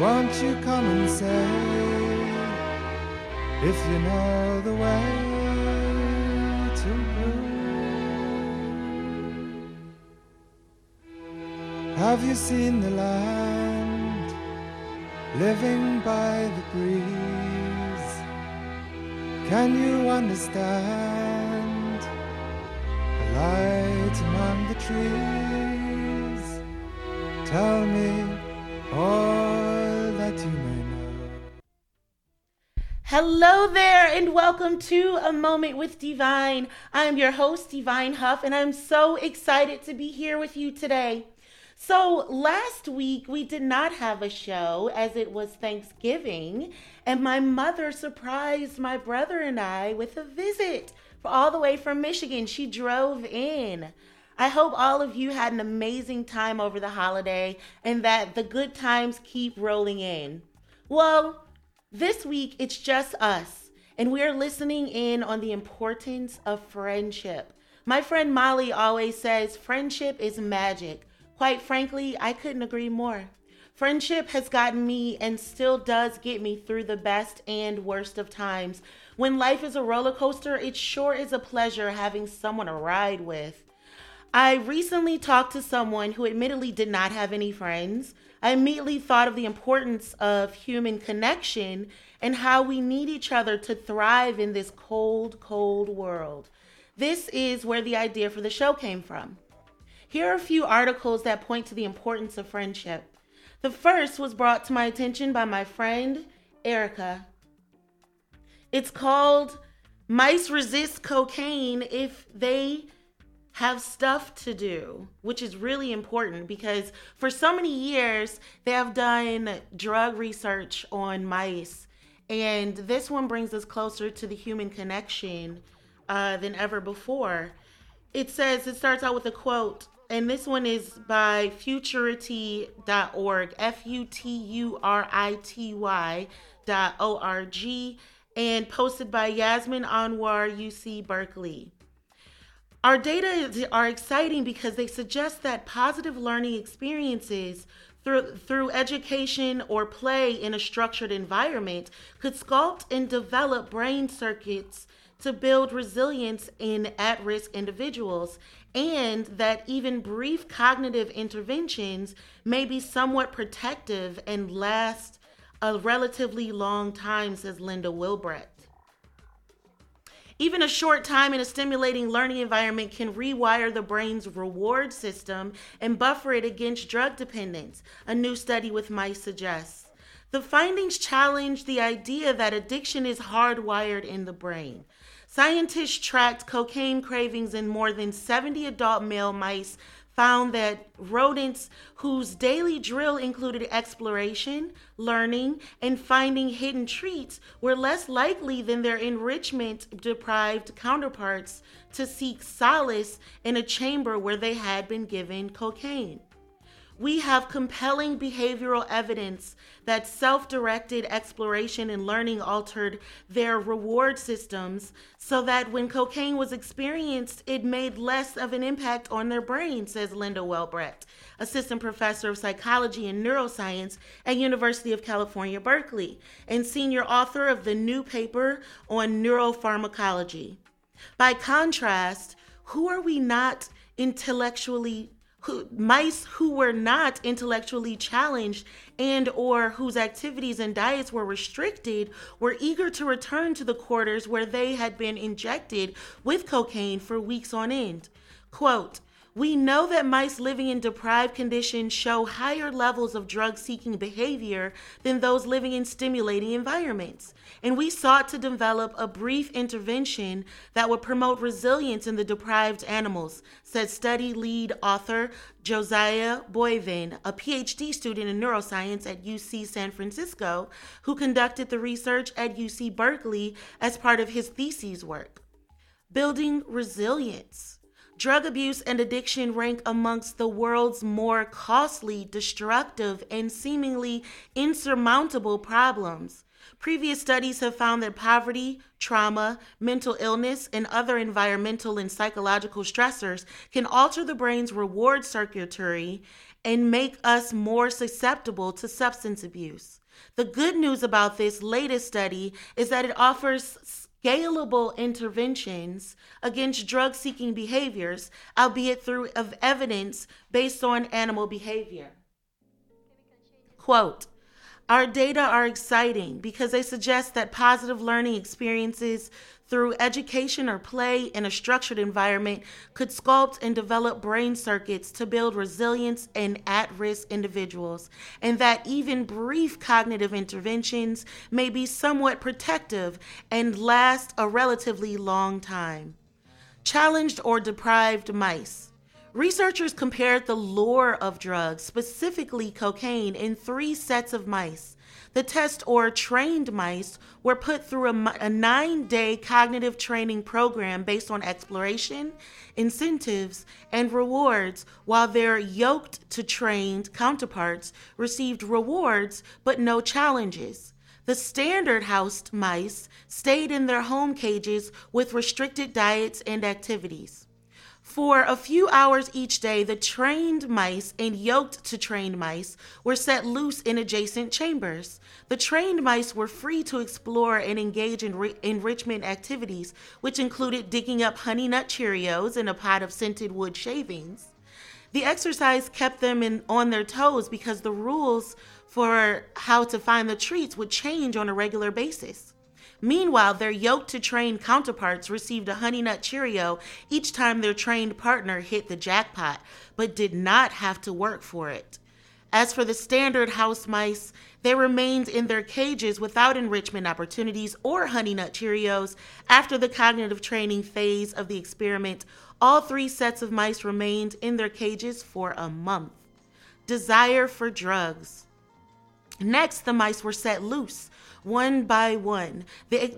Won't you come and say if you know the way to blue? Have you seen the land living by the breeze? Can you understand the light among the trees? Tell me all that you may know. Hello there, and welcome to A Moment with Diviin. I'm your host, Diviin Huff, and I'm so excited to be here with you today. So, last week we did not have a show as it was Thanksgiving, and my mother surprised my brother and I with a visit all the way from Michigan. She drove in. I hope all of you had an amazing time over the holiday and that the good times keep rolling in. Well, this week it's just us, and we're listening in on the importance of friendship. My friend Molly always says friendship is magic. Quite frankly, I couldn't agree more. Friendship has gotten me and still does get me through the best and worst of times. When life is a roller coaster, it sure is a pleasure having someone to ride with. I recently talked to someone who admittedly did not have any friends. I immediately thought of the importance of human connection and how we need each other to thrive in this cold, cold world. This is where the idea for the show came from. Here are a few articles that point to the importance of friendship. The first was brought to my attention by my friend Erica. It's called Mice Resist Cocaine If They have stuff to do, which is really important because for so many years they have done drug research on mice. And this one brings us closer to the human connection uh, than ever before. It says, it starts out with a quote, and this one is by futurity.org, F U T U R I T Y dot O R G, and posted by Yasmin Anwar, UC Berkeley. Our data are exciting because they suggest that positive learning experiences through, through education or play in a structured environment could sculpt and develop brain circuits to build resilience in at risk individuals, and that even brief cognitive interventions may be somewhat protective and last a relatively long time, says Linda Wilbrecht. Even a short time in a stimulating learning environment can rewire the brain's reward system and buffer it against drug dependence, a new study with mice suggests. The findings challenge the idea that addiction is hardwired in the brain. Scientists tracked cocaine cravings in more than 70 adult male mice found that rodents whose daily drill included exploration, learning, and finding hidden treats were less likely than their enrichment deprived counterparts to seek solace in a chamber where they had been given cocaine. We have compelling behavioral evidence that self directed exploration and learning altered their reward systems so that when cocaine was experienced, it made less of an impact on their brain, says Linda Wilbrecht, assistant professor of psychology and neuroscience at University of California, Berkeley, and senior author of the new paper on neuropharmacology. By contrast, who are we not intellectually who, mice who were not intellectually challenged and or whose activities and diets were restricted were eager to return to the quarters where they had been injected with cocaine for weeks on end. Quote we know that mice living in deprived conditions show higher levels of drug seeking behavior than those living in stimulating environments. And we sought to develop a brief intervention that would promote resilience in the deprived animals, said study lead author Josiah Boivin, a PhD student in neuroscience at UC San Francisco, who conducted the research at UC Berkeley as part of his thesis work. Building resilience. Drug abuse and addiction rank amongst the world's more costly, destructive, and seemingly insurmountable problems. Previous studies have found that poverty, trauma, mental illness, and other environmental and psychological stressors can alter the brain's reward circuitry and make us more susceptible to substance abuse. The good news about this latest study is that it offers scalable interventions against drug seeking behaviors, albeit through of evidence based on animal behavior. Quote, our data are exciting because they suggest that positive learning experiences through education or play in a structured environment could sculpt and develop brain circuits to build resilience in at risk individuals, and that even brief cognitive interventions may be somewhat protective and last a relatively long time. Challenged or deprived mice. Researchers compared the lure of drugs, specifically cocaine, in three sets of mice. The test or trained mice were put through a, a nine day cognitive training program based on exploration, incentives, and rewards, while their yoked to trained counterparts received rewards but no challenges. The standard housed mice stayed in their home cages with restricted diets and activities. For a few hours each day, the trained mice and yoked to trained mice were set loose in adjacent chambers. The trained mice were free to explore and engage in re- enrichment activities, which included digging up honey nut Cheerios in a pot of scented wood shavings. The exercise kept them in, on their toes because the rules for how to find the treats would change on a regular basis. Meanwhile, their yoked to trained counterparts received a Honey Nut Cheerio each time their trained partner hit the jackpot, but did not have to work for it. As for the standard house mice, they remained in their cages without enrichment opportunities or Honey Nut Cheerios after the cognitive training phase of the experiment. All three sets of mice remained in their cages for a month. Desire for drugs. Next, the mice were set loose one by one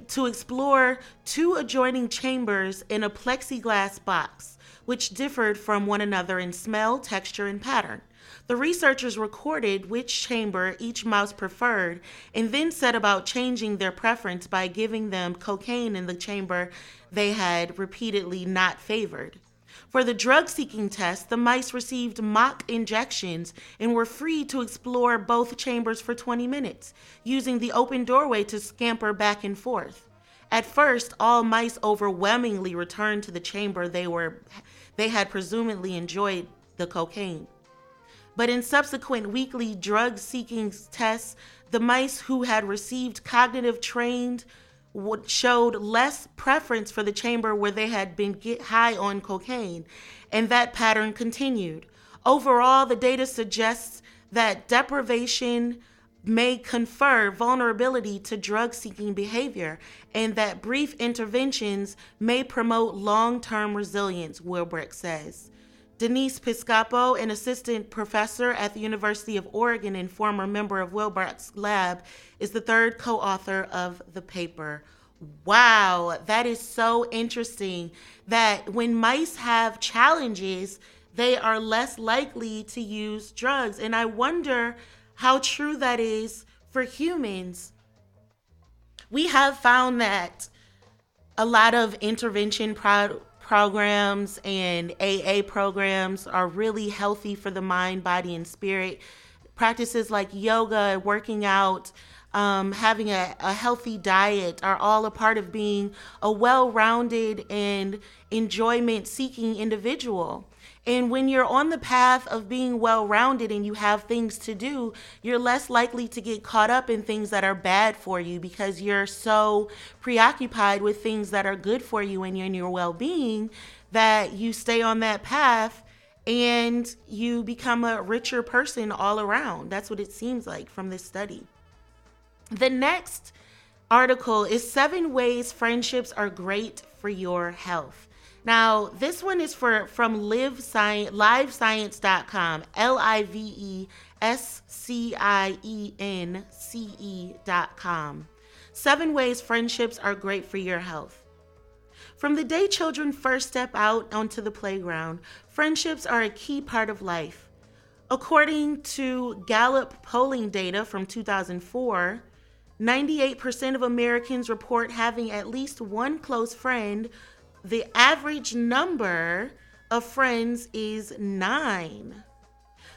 to explore two adjoining chambers in a plexiglass box, which differed from one another in smell, texture, and pattern. The researchers recorded which chamber each mouse preferred and then set about changing their preference by giving them cocaine in the chamber they had repeatedly not favored. For the drug seeking test, the mice received mock injections and were free to explore both chambers for 20 minutes, using the open doorway to scamper back and forth. At first, all mice overwhelmingly returned to the chamber they were they had presumably enjoyed the cocaine. But in subsequent weekly drug seeking tests, the mice who had received cognitive trained showed less preference for the chamber where they had been high on cocaine, and that pattern continued. Overall, the data suggests that deprivation may confer vulnerability to drug seeking behavior and that brief interventions may promote long term resilience, Wilbrecht says. Denise Piscopo, an assistant professor at the University of Oregon and former member of Wilbrecht's lab, is the third co author of the paper. Wow, that is so interesting that when mice have challenges, they are less likely to use drugs. And I wonder how true that is for humans. We have found that a lot of intervention pro- programs and AA programs are really healthy for the mind, body, and spirit. Practices like yoga, working out, um, having a, a healthy diet are all a part of being a well rounded and enjoyment seeking individual. And when you're on the path of being well rounded and you have things to do, you're less likely to get caught up in things that are bad for you because you're so preoccupied with things that are good for you and your well being that you stay on that path and you become a richer person all around. That's what it seems like from this study. The next article is seven ways friendships are great for your health. Now, this one is for from live science, livescience.com, L I V E S C I E N C E.com. Seven ways friendships are great for your health. From the day children first step out onto the playground, friendships are a key part of life. According to Gallup polling data from 2004, 98% of Americans report having at least one close friend the average number of friends is nine.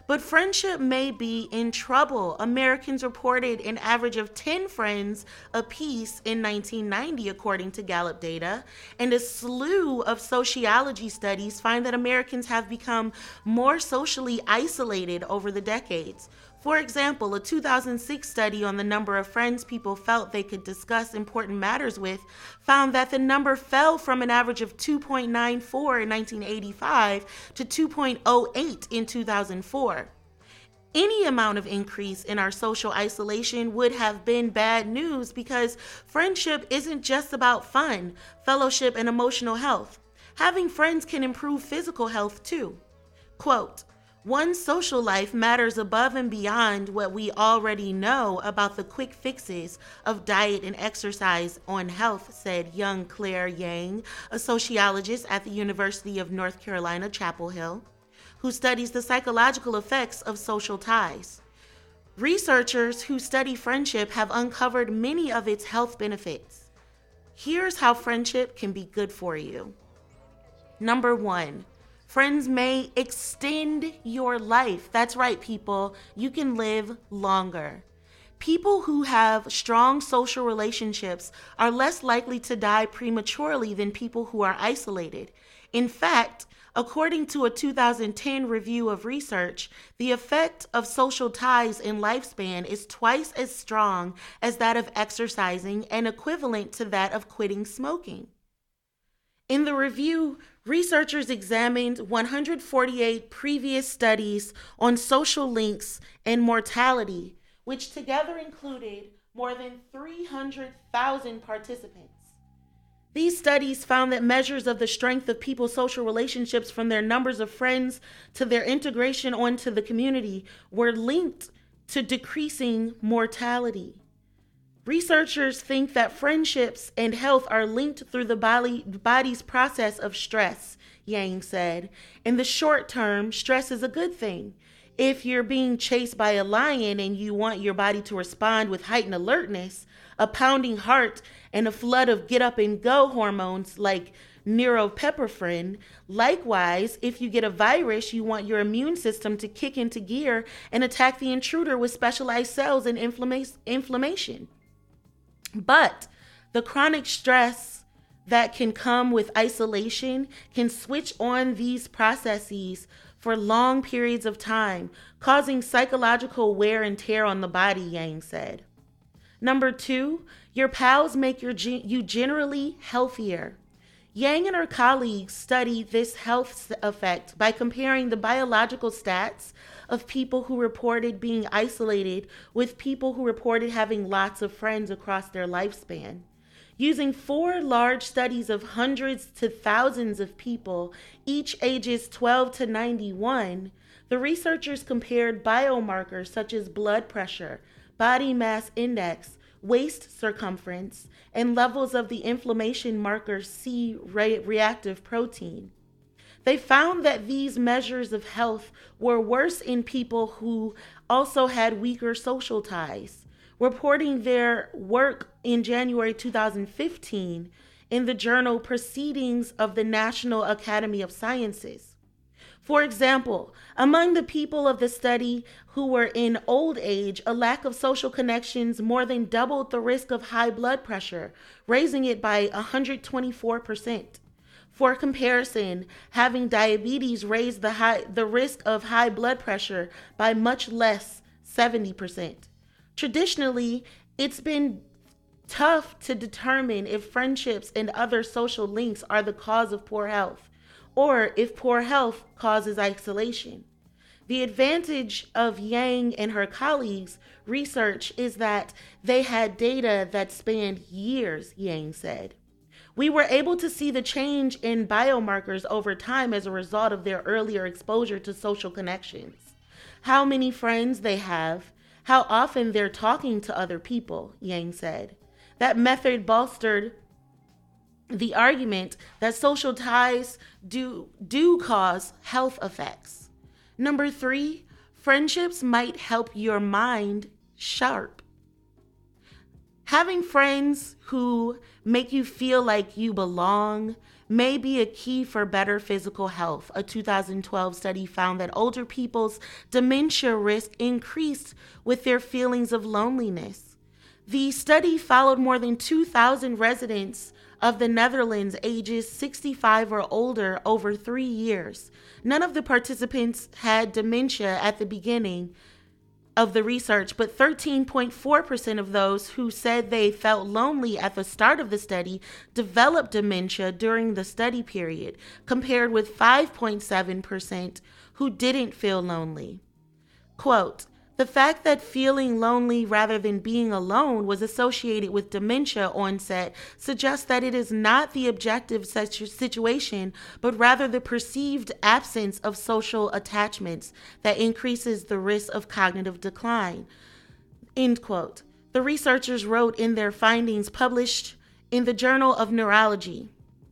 But friendship may be in trouble. Americans reported an average of 10 friends apiece in 1990, according to Gallup data. And a slew of sociology studies find that Americans have become more socially isolated over the decades. For example, a 2006 study on the number of friends people felt they could discuss important matters with found that the number fell from an average of 2.94 in 1985 to 2.08 in 2004. Any amount of increase in our social isolation would have been bad news because friendship isn't just about fun, fellowship, and emotional health. Having friends can improve physical health too. Quote, One's social life matters above and beyond what we already know about the quick fixes of diet and exercise on health, said Yang Claire Yang, a sociologist at the University of North Carolina, Chapel Hill, who studies the psychological effects of social ties. Researchers who study friendship have uncovered many of its health benefits. Here's how friendship can be good for you. Number one, Friends may extend your life. That's right, people. You can live longer. People who have strong social relationships are less likely to die prematurely than people who are isolated. In fact, according to a 2010 review of research, the effect of social ties in lifespan is twice as strong as that of exercising and equivalent to that of quitting smoking. In the review, researchers examined 148 previous studies on social links and mortality, which together included more than 300,000 participants. These studies found that measures of the strength of people's social relationships, from their numbers of friends to their integration onto the community, were linked to decreasing mortality. Researchers think that friendships and health are linked through the body, body's process of stress, Yang said. In the short term, stress is a good thing. If you're being chased by a lion and you want your body to respond with heightened alertness, a pounding heart, and a flood of get up and go hormones like norepinephrine. Likewise, if you get a virus, you want your immune system to kick into gear and attack the intruder with specialized cells and inflammation. But the chronic stress that can come with isolation can switch on these processes for long periods of time, causing psychological wear and tear on the body, Yang said. Number two, your pals make your, you generally healthier. Yang and her colleagues studied this health effect by comparing the biological stats of people who reported being isolated with people who reported having lots of friends across their lifespan. Using four large studies of hundreds to thousands of people, each ages 12 to 91, the researchers compared biomarkers such as blood pressure, body mass index, waist circumference, and levels of the inflammation marker C reactive protein. They found that these measures of health were worse in people who also had weaker social ties. Reporting their work in January 2015 in the journal Proceedings of the National Academy of Sciences. For example, among the people of the study who were in old age, a lack of social connections more than doubled the risk of high blood pressure, raising it by 124%. For comparison, having diabetes raised the high, the risk of high blood pressure by much less, 70%. Traditionally, it's been tough to determine if friendships and other social links are the cause of poor health or if poor health causes isolation. The advantage of Yang and her colleagues' research is that they had data that spanned years, Yang said. We were able to see the change in biomarkers over time as a result of their earlier exposure to social connections. How many friends they have, how often they're talking to other people, Yang said. That method bolstered the argument that social ties do, do cause health effects. Number three, friendships might help your mind sharp. Having friends who make you feel like you belong may be a key for better physical health. A 2012 study found that older people's dementia risk increased with their feelings of loneliness. The study followed more than 2,000 residents of the Netherlands ages 65 or older over three years. None of the participants had dementia at the beginning of the research, but 13.4% of those who said they felt lonely at the start of the study developed dementia during the study period, compared with 5.7% who didn't feel lonely. Quote, the fact that feeling lonely rather than being alone was associated with dementia onset suggests that it is not the objective situation, but rather the perceived absence of social attachments that increases the risk of cognitive decline. End quote. The researchers wrote in their findings published in the Journal of Neurology.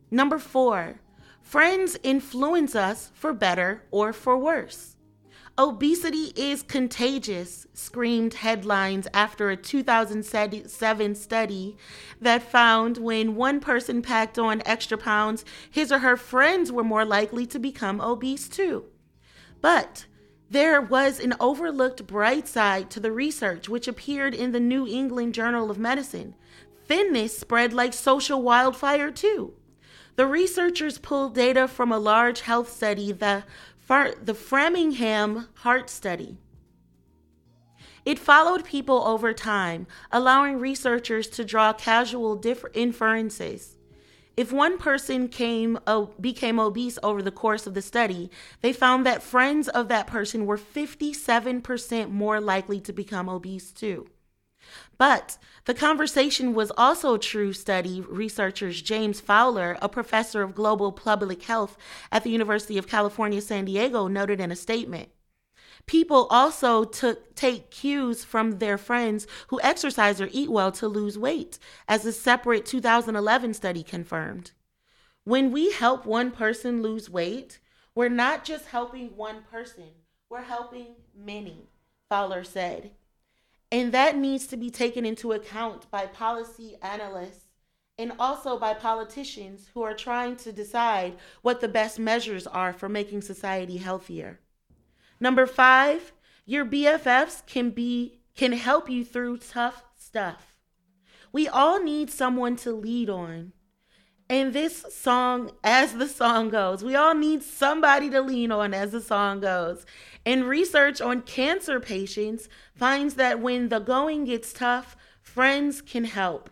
Number four, friends influence us for better or for worse. Obesity is contagious, screamed headlines after a 2007 study that found when one person packed on extra pounds, his or her friends were more likely to become obese too. But there was an overlooked bright side to the research, which appeared in the New England Journal of Medicine. Thinness spread like social wildfire too. The researchers pulled data from a large health study that the Framingham Heart Study. It followed people over time, allowing researchers to draw casual inferences. If one person came, uh, became obese over the course of the study, they found that friends of that person were 57% more likely to become obese too. But the conversation was also true, study researchers James Fowler, a professor of global public health at the University of California, San Diego, noted in a statement. People also took take cues from their friends who exercise or eat well to lose weight, as a separate 2011 study confirmed. When we help one person lose weight, we're not just helping one person, we're helping many, Fowler said. And that needs to be taken into account by policy analysts and also by politicians who are trying to decide what the best measures are for making society healthier. Number 5, your BFFs can be can help you through tough stuff. We all need someone to lead on. And this song, as the song goes, we all need somebody to lean on as the song goes. And research on cancer patients finds that when the going gets tough, friends can help.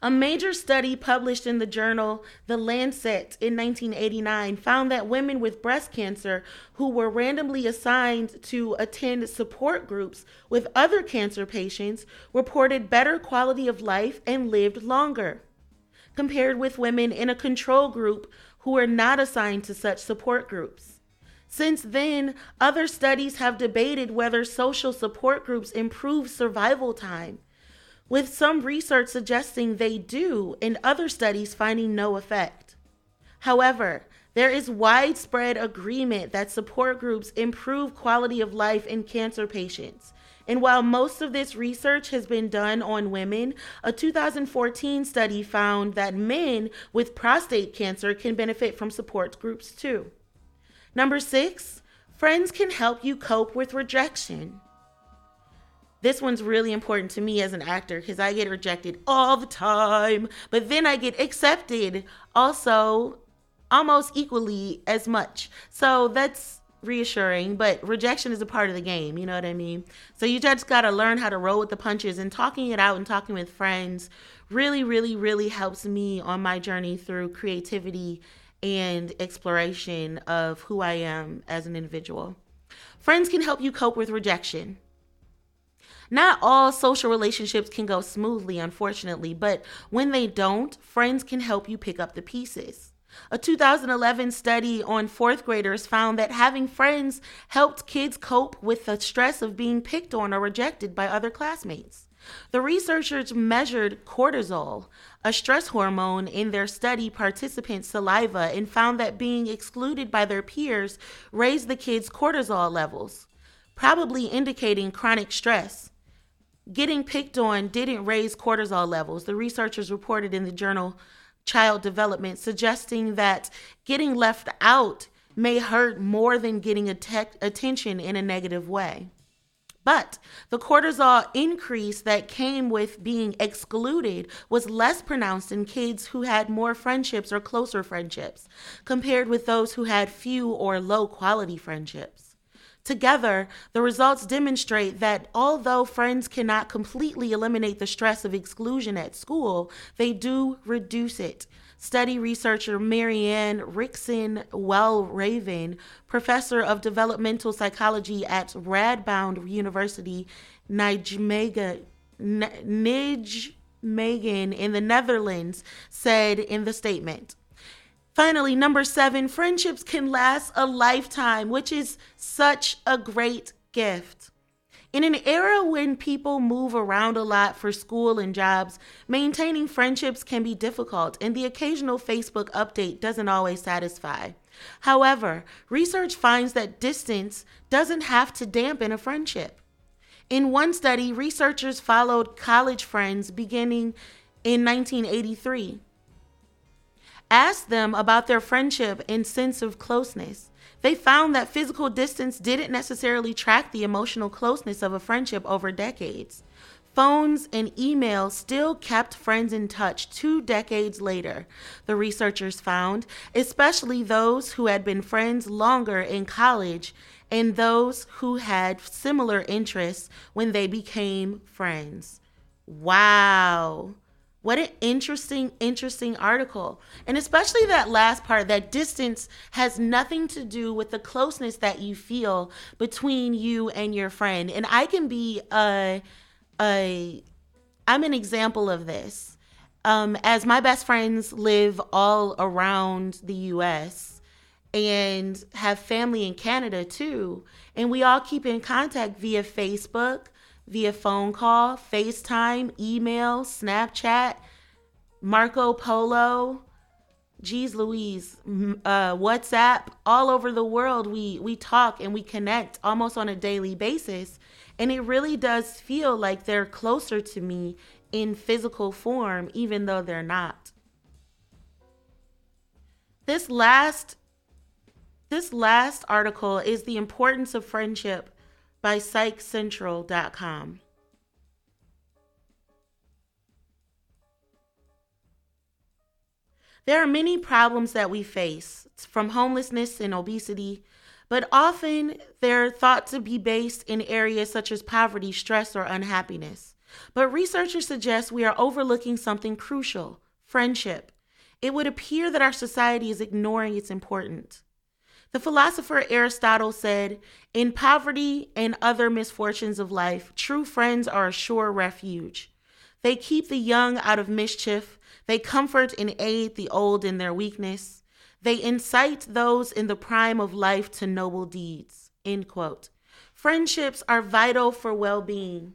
A major study published in the journal The Lancet in 1989 found that women with breast cancer who were randomly assigned to attend support groups with other cancer patients reported better quality of life and lived longer compared with women in a control group who were not assigned to such support groups. Since then, other studies have debated whether social support groups improve survival time, with some research suggesting they do and other studies finding no effect. However, there is widespread agreement that support groups improve quality of life in cancer patients, and while most of this research has been done on women, a 2014 study found that men with prostate cancer can benefit from support groups too. Number six, friends can help you cope with rejection. This one's really important to me as an actor because I get rejected all the time, but then I get accepted also almost equally as much. So that's reassuring, but rejection is a part of the game. You know what I mean? So you just got to learn how to roll with the punches and talking it out and talking with friends really, really, really helps me on my journey through creativity and exploration of who I am as an individual. Friends can help you cope with rejection. Not all social relationships can go smoothly, unfortunately, but when they don't, friends can help you pick up the pieces. A 2011 study on fourth graders found that having friends helped kids cope with the stress of being picked on or rejected by other classmates. The researchers measured cortisol, a stress hormone, in their study participants' saliva and found that being excluded by their peers raised the kids' cortisol levels, probably indicating chronic stress. getting picked on didn't raise cortisol levels. The researchers reported in the journal Child Development, suggesting that getting left out may hurt more than getting att- attention in a negative way. But the cortisol increase that came with being excluded was less pronounced in kids who had more friendships or closer friendships compared with those who had few or low quality friendships. Together, the results demonstrate that although friends cannot completely eliminate the stress of exclusion at school, they do reduce it study researcher Marianne Riksen-Walraven, professor of developmental psychology at Radboud University, Nijmegen, Nijmegen in the Netherlands, said in the statement. Finally, number seven, friendships can last a lifetime, which is such a great gift. In an era when people move around a lot for school and jobs, maintaining friendships can be difficult, and the occasional Facebook update doesn't always satisfy. However, research finds that distance doesn't have to dampen a friendship. In one study, researchers followed college friends beginning in 1983, asked them about their friendship and sense of closeness. They found that physical distance didn't necessarily track the emotional closeness of a friendship over decades. Phones and emails still kept friends in touch two decades later, the researchers found, especially those who had been friends longer in college and those who had similar interests when they became friends. Wow. What an interesting, interesting article. And especially that last part, that distance has nothing to do with the closeness that you feel between you and your friend. And I can be a, a I'm an example of this. Um, as my best friends live all around the US and have family in Canada too. And we all keep in contact via Facebook via phone call, FaceTime, email, Snapchat, Marco Polo, geez Louise, uh, WhatsApp, all over the world. We we talk and we connect almost on a daily basis, and it really does feel like they're closer to me in physical form, even though they're not. This last this last article is the importance of friendship by psychcentral.com. There are many problems that we face, from homelessness and obesity, but often they're thought to be based in areas such as poverty, stress, or unhappiness. But researchers suggest we are overlooking something crucial friendship. It would appear that our society is ignoring its importance. The philosopher Aristotle said, In poverty and other misfortunes of life, true friends are a sure refuge. They keep the young out of mischief, they comfort and aid the old in their weakness, they incite those in the prime of life to noble deeds. End quote. Friendships are vital for well being,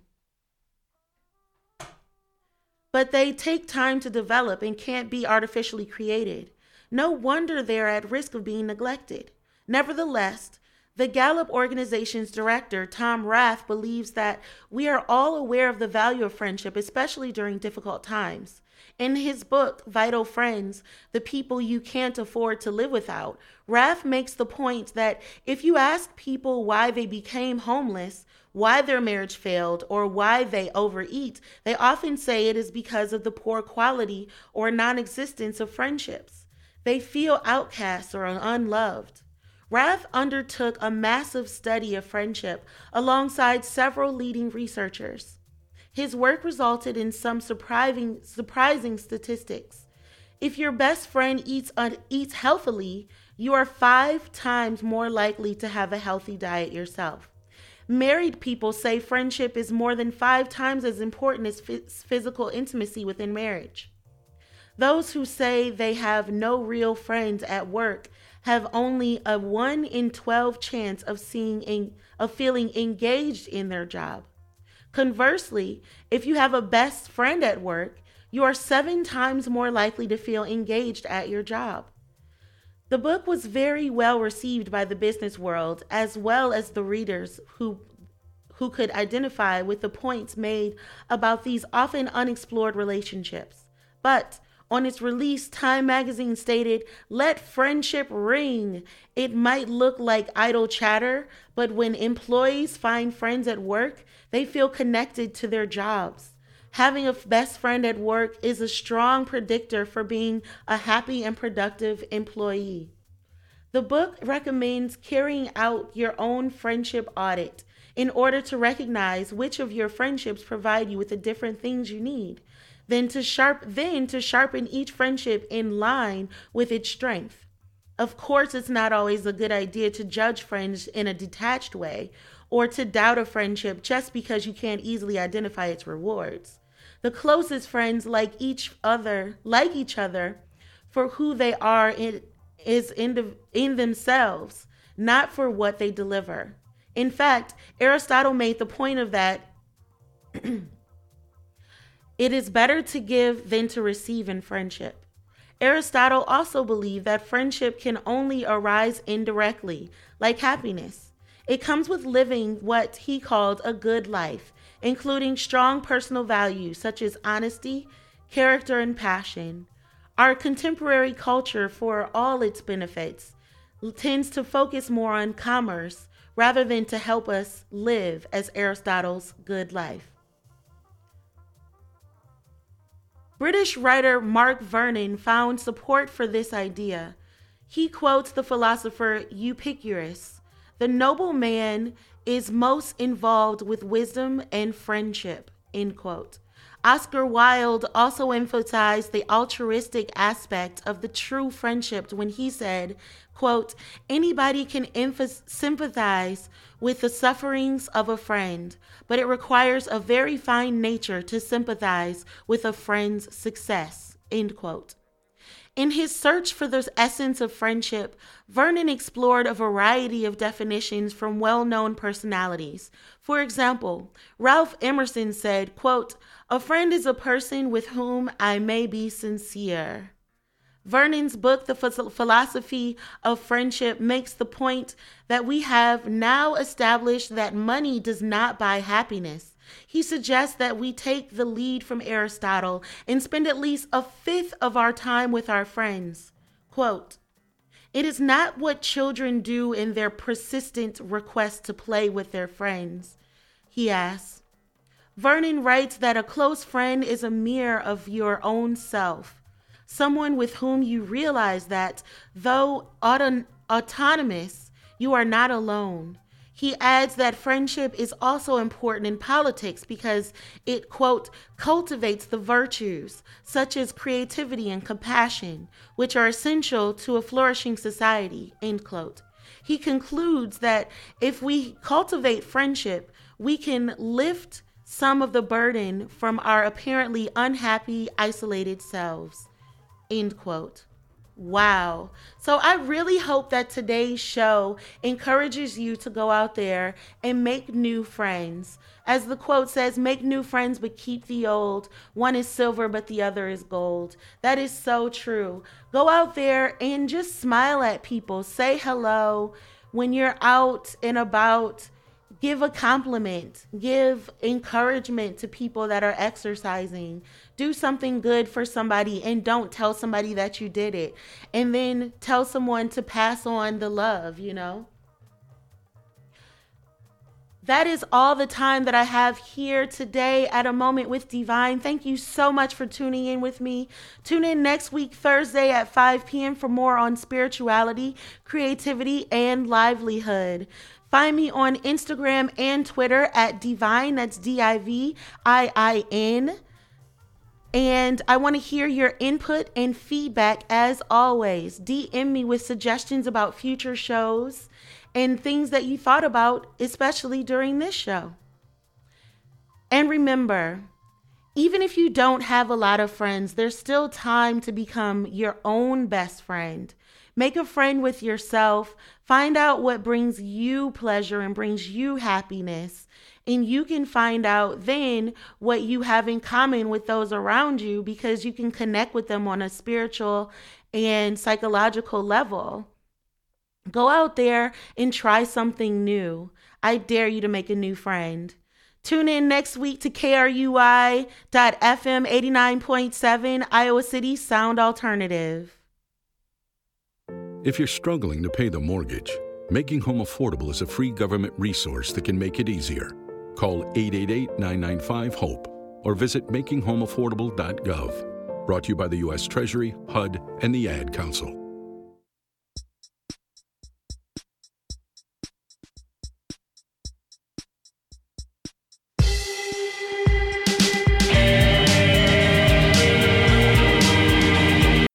but they take time to develop and can't be artificially created. No wonder they're at risk of being neglected. Nevertheless, the Gallup organization's director, Tom Rath, believes that we are all aware of the value of friendship, especially during difficult times. In his book, Vital Friends The People You Can't Afford to Live Without, Rath makes the point that if you ask people why they became homeless, why their marriage failed, or why they overeat, they often say it is because of the poor quality or non existence of friendships. They feel outcast or unloved. Rath undertook a massive study of friendship alongside several leading researchers. His work resulted in some surprising, surprising statistics. If your best friend eats, uh, eats healthily, you are five times more likely to have a healthy diet yourself. Married people say friendship is more than five times as important as physical intimacy within marriage. Those who say they have no real friends at work have only a 1 in 12 chance of seeing in, of feeling engaged in their job. Conversely, if you have a best friend at work, you are 7 times more likely to feel engaged at your job. The book was very well received by the business world as well as the readers who who could identify with the points made about these often unexplored relationships. But on its release, Time magazine stated, Let friendship ring. It might look like idle chatter, but when employees find friends at work, they feel connected to their jobs. Having a best friend at work is a strong predictor for being a happy and productive employee. The book recommends carrying out your own friendship audit in order to recognize which of your friendships provide you with the different things you need then to sharp then to sharpen each friendship in line with its strength. Of course, it's not always a good idea to judge friends in a detached way or to doubt a friendship just because you can't easily identify its rewards. The closest friends like each other, like each other for who they are in, is in, in themselves, not for what they deliver. In fact, Aristotle made the point of that It is better to give than to receive in friendship. Aristotle also believed that friendship can only arise indirectly, like happiness. It comes with living what he called a good life, including strong personal values such as honesty, character, and passion. Our contemporary culture, for all its benefits, tends to focus more on commerce rather than to help us live as Aristotle's good life. British writer Mark Vernon found support for this idea. He quotes the philosopher Epicurus The noble man is most involved with wisdom and friendship. End quote. Oscar Wilde also emphasized the altruistic aspect of the true friendship when he said, quote, anybody can emph- sympathize with the sufferings of a friend, but it requires a very fine nature to sympathize with a friend's success. End quote. In his search for the essence of friendship, Vernon explored a variety of definitions from well-known personalities. For example, Ralph Emerson said, quote, "A friend is a person with whom I may be sincere." Vernon's book, The Philosophy of Friendship, makes the point that we have now established that money does not buy happiness. He suggests that we take the lead from Aristotle and spend at least a fifth of our time with our friends. Quote, it is not what children do in their persistent request to play with their friends, he asks. Vernon writes that a close friend is a mirror of your own self someone with whom you realize that though auto- autonomous, you are not alone. He adds that friendship is also important in politics because it, quote, cultivates the virtues such as creativity and compassion, which are essential to a flourishing society, end quote. He concludes that if we cultivate friendship, we can lift some of the burden from our apparently unhappy, isolated selves. End quote. Wow. So I really hope that today's show encourages you to go out there and make new friends. As the quote says, make new friends but keep the old. One is silver but the other is gold. That is so true. Go out there and just smile at people. Say hello when you're out and about give a compliment, give encouragement to people that are exercising. Do something good for somebody and don't tell somebody that you did it. And then tell someone to pass on the love, you know? That is all the time that I have here today at a moment with Diviin. Thank you so much for tuning in with me. Tune in next week, Thursday at 5 p.m., for more on spirituality, creativity, and livelihood. Find me on Instagram and Twitter at Diviin. That's D I V I I N. And I want to hear your input and feedback as always. DM me with suggestions about future shows and things that you thought about, especially during this show. And remember, even if you don't have a lot of friends, there's still time to become your own best friend. Make a friend with yourself. Find out what brings you pleasure and brings you happiness. And you can find out then what you have in common with those around you because you can connect with them on a spiritual and psychological level. Go out there and try something new. I dare you to make a new friend. Tune in next week to KRUI.FM 89.7 Iowa City Sound Alternative. If you're struggling to pay the mortgage, Making Home Affordable is a free government resource that can make it easier. Call 888 995 HOPE or visit makinghomeaffordable.gov. Brought to you by the U.S. Treasury, HUD, and the Ad Council.